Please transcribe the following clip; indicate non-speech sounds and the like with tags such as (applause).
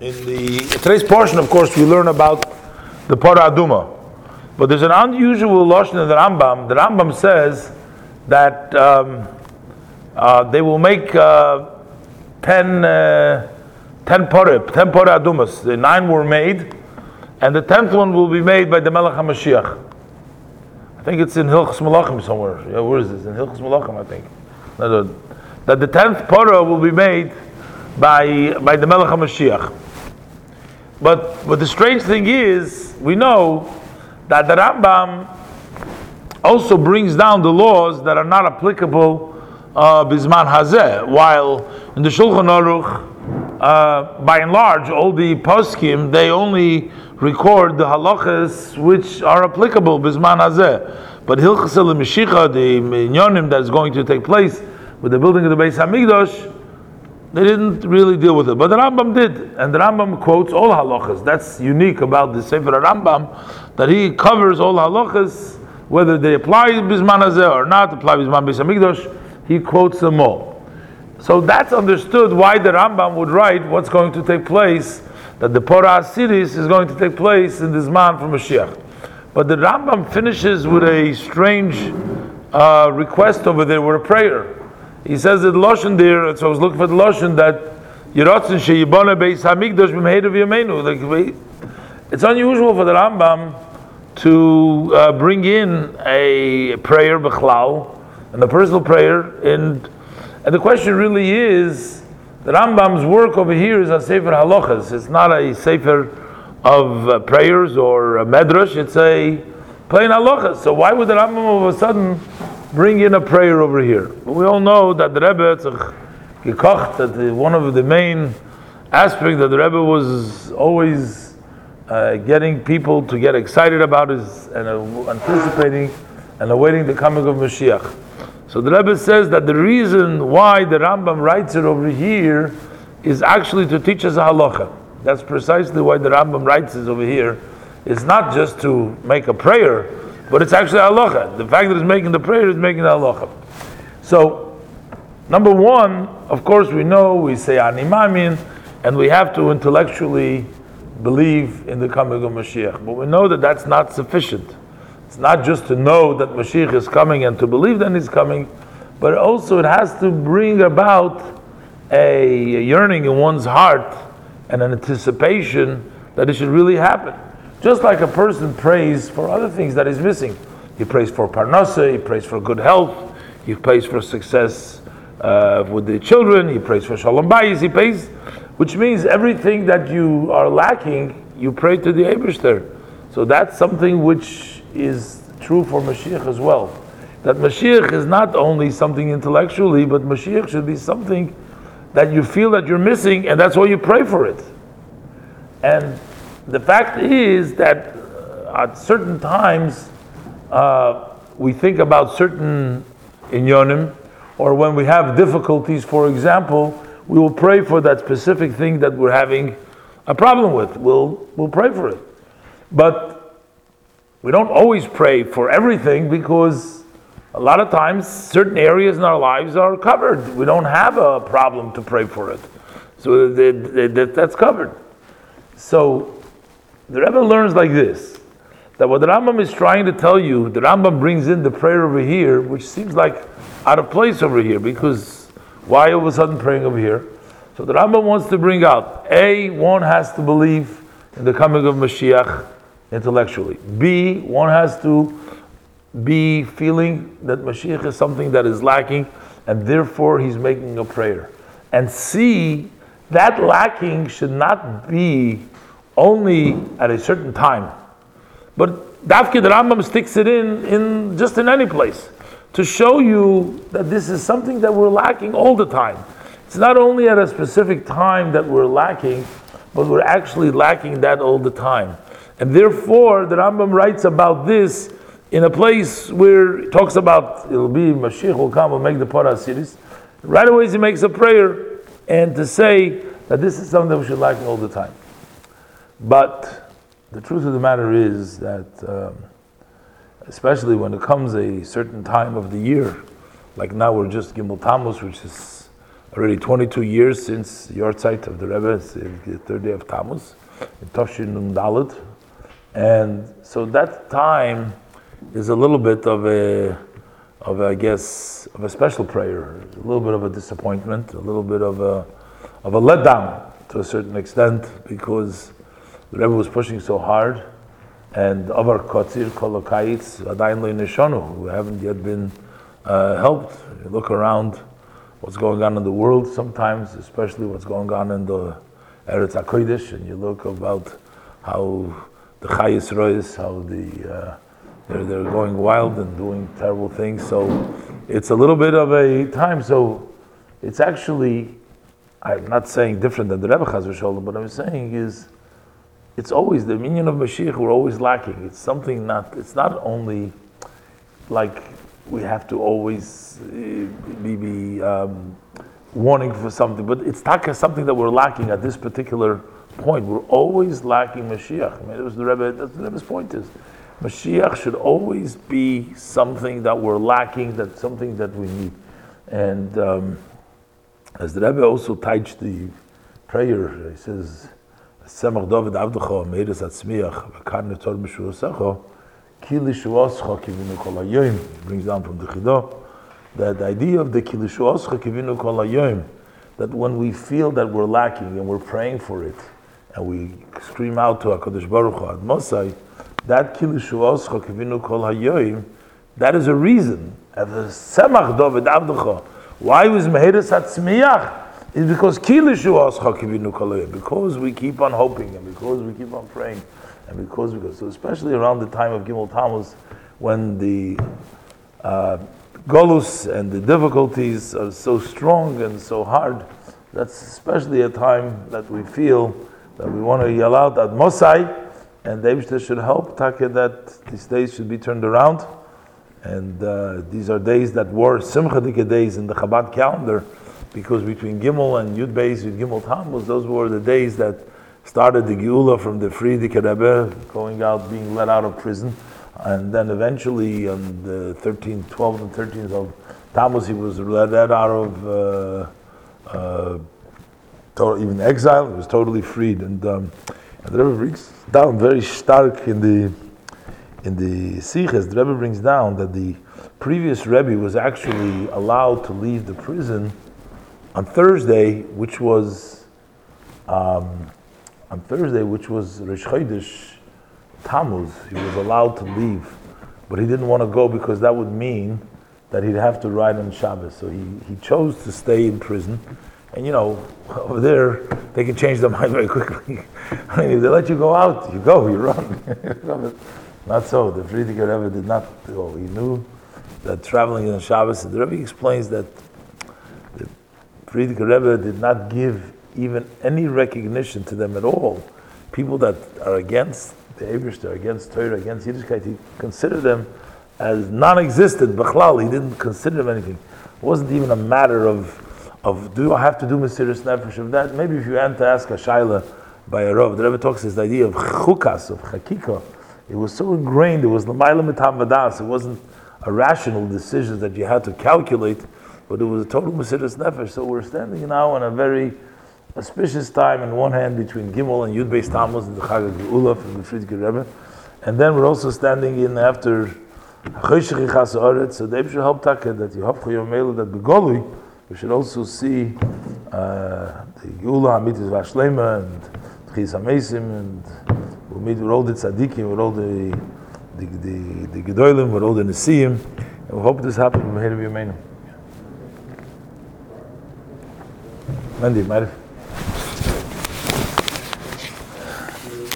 in the today's portion, of course, we learn about the Parah Aduma. But there's an unusual lashon in the Rambam. The Rambam says that um, uh, they will make uh, ten, uh, ten porah, ten porah adumas. The nine were made, and the tenth one will be made by the Melech HaMashiach. I think it's in Hilchas Malachim somewhere. Yeah, where is this? In Hilchas Malachim, I think. That the tenth porah will be made by by the Melech HaMashiach. But but the strange thing is, we know that the Rambam also brings down the laws that are not applicable uh, bisman hazeh, while in the Shulchan Aruch, uh, by and large, all the poskim they only record the halachas which are applicable bisman hazeh. But Hilchas Mishicha, the minyanim that is going to take place with the building of the Beis Hamikdash, they didn't really deal with it, but the Rambam did, and the Rambam quotes all halachas. That's unique about the Sefer Rambam, that he covers all halachas, whether they apply bisman or not, apply bisman Beis Hamikdash. He quotes them all. So that's understood why the Rambam would write what's going to take place, that the Porah series is going to take place in this man from Mashiach. But the Rambam finishes with a strange uh, request over there, with a prayer. He says that Lashon there, so I was looking for the Lashon that Yiratzin Sheyibana Beis Hamikdash B'Mehedav Yameinu. It's unusual for the Rambam to uh, bring in a prayer b'chlal, and a personal prayer, and and the question really is, the Rambam's work over here is a sefer halachas. It's not a sefer of uh, prayers or a medrash. It's a plain halachas. So why would the Rambam all of a sudden bring in a prayer over here. We all know that the Rebbe gekocht, that one of the main aspects that the Rebbe was always uh, getting people to get excited about is and uh, anticipating and awaiting the coming of Mashiach. So the Rebbe says that the reason why the Rambam writes it over here is actually to teach us a halacha. That's precisely why the Rambam writes this over here. It's not just to make a prayer, but it's actually halacha. The fact that it's making the prayer is making the halacha. So, number one, of course, we know we say Ani Maamin, and we have to intellectually believe in the coming of Mashiach. But we know that that's not sufficient. It's not just to know that Mashiach is coming and to believe that he's coming, but also it has to bring about a yearning in one's heart and an anticipation that it should really happen. Just like a person prays for other things that is missing. He prays for parnasa, he prays for good health, he prays for success uh, with the children, he prays for shalom bayis, he prays, which means everything that you are lacking, you pray to the Eberster. So that's something which is true for Mashiach as well. That Mashiach is not only something intellectually, but Mashiach should be something that you feel that you're missing, and that's why you pray for it. And the fact is that uh, at certain times uh, we think about certain inyonim, or when we have difficulties, for example, we will pray for that specific thing that we're having a problem with. We'll, we'll pray for it. But we don't always pray for everything because a lot of times certain areas in our lives are covered. We don't have a problem to pray for it. So that's covered. So the Rebbe learns like this that what the Rambam is trying to tell you, the Rambam brings in the prayer over here, which seems like out of place over here, because why all of a sudden praying over here? So the Rambam wants to bring out A, one has to believe in the coming of Mashiach intellectually. B, one has to be feeling that Mashiach is something that is lacking, and therefore he's making a prayer. And C, that lacking should not be only at a certain time. But Dafkid Rambam sticks it in, in just in any place to show you that this is something that we're lacking all the time. It's not only at a specific time that we're lacking, but we're actually lacking that all the time. And therefore, the Rambam writes about this in a place where he talks about it'll be Mashiach will come and make the Parah series. Right away, he makes a prayer and to say that this is something that we should lack all the time. But the truth of the matter is that, um, especially when it comes a certain time of the year, like now we're just Gimel Tammuz, which is already 22 years since your site of the Rebbe, the third day of Tammuz, in Toshin and Dalit. And so that time is a little bit of a, of a, I guess, of a special prayer, a little bit of a disappointment, a little bit of a, of a letdown to a certain extent, because the Rebbe was pushing so hard, and Avar Kotzir Kolokayitz Adain Nishonu, who haven't yet been uh, helped. You look around what's going on in the world sometimes, especially what's going on in the Eretz HaKodesh, and you look about how the Chayis Rois, how the uh, they're, they're going wild and doing terrible things. So it's a little bit of a time. So it's actually, I'm not saying different than the Rebbe Chaz but I'm saying is, it's always the minion of Mashiach. We're always lacking. It's something not. It's not only like we have to always uh, be, um, warning for something, but it's not something that we're lacking at this particular point. We're always lacking Mashiach. I mean, it was the Rebbe. That's the Rebbe's point is. Mashiach should always be something that we're lacking, that something that we need. And um, as the Rebbe also touched the prayer, he says, Semach David Avdecha Meiris Atzmiach V'kar Netor B'Shuasecha Ki Lishuascha Kivinu Kol HaYoim brings down from the that the idea of the Ki Lishuascha Kivinu Kol HaYoim that when we feel that we're lacking and we're praying for it and we scream out to HaKadosh Baruch Hu Ad Mosai that Ki Lishuascha Kivinu Kol HaYoim that is a reason. As the Semach David Avdecha why was Meiris Atzmiach is because because we keep on hoping and because we keep on praying and because we go. So especially around the time of Gimel Tammuz, when the uh, golus and the difficulties are so strong and so hard, that's especially a time that we feel that we want to yell out at Mosai, and David should help Taka that these days should be turned around. And uh, these are days that were Simcha days in the Chabad calendar because between Gimel and Yud Beis with Gimel Tammuz, those were the days that started the Geula from the Frierdiker Rebbe going out, being let out of prison, and then eventually on the 13th, 12th and 13th of Tammuz, he was let out of uh, uh, even exile. He was totally freed, and, um, and the Rebbe brings down very stark in the in the Siches. The Rebbe brings down that the previous Rebbe was actually allowed to leave the prison on Thursday, which was um, on Thursday, which was Rosh Chodesh Tammuz, he was allowed to leave, but he didn't want to go because that would mean that he'd have to ride on Shabbos. So he, he chose to stay in prison. And you know, (laughs) over there, they can change their (laughs) mind very quickly. (laughs) I mean, if they let you go out, you go, you run. not so. The Frierdiker Rebbe did not go. He knew that traveling on Shabbos, the Rebbe explains that Frierdiker Rebbe did not give even any recognition to them at all. People that are against the Eberster, against Torah, against Yiddishkeit, he considered them as non-existent. Bechlal, he didn't consider them anything. It wasn't even a matter of, of do I have to do Mesiris Nefesh of that? Maybe if you had to ask a Shaila by a Rav, the Rebbe talks this idea of chukas, of chakika. It was so ingrained, it was l'mayla mitam vadas, it wasn't a rational decision that you had to calculate but it was a total Mesiris Nefesh. So we're standing now in a very auspicious time, in one hand between Gimel and Yud Beis Tammuz and the Chag Geula from the Frierdiker Rebbe, and then we're also standing in after Choshech Yichas Oretz. So they should help Taka that your mail that Begolui. We should also see uh, the Geula Hamitis Vashlema and Tchis Hamesim and we'll meet with all the tzaddikim, with all the the the, the Gedolim, with all the Nesiim, and we hope this happens from here to Men din er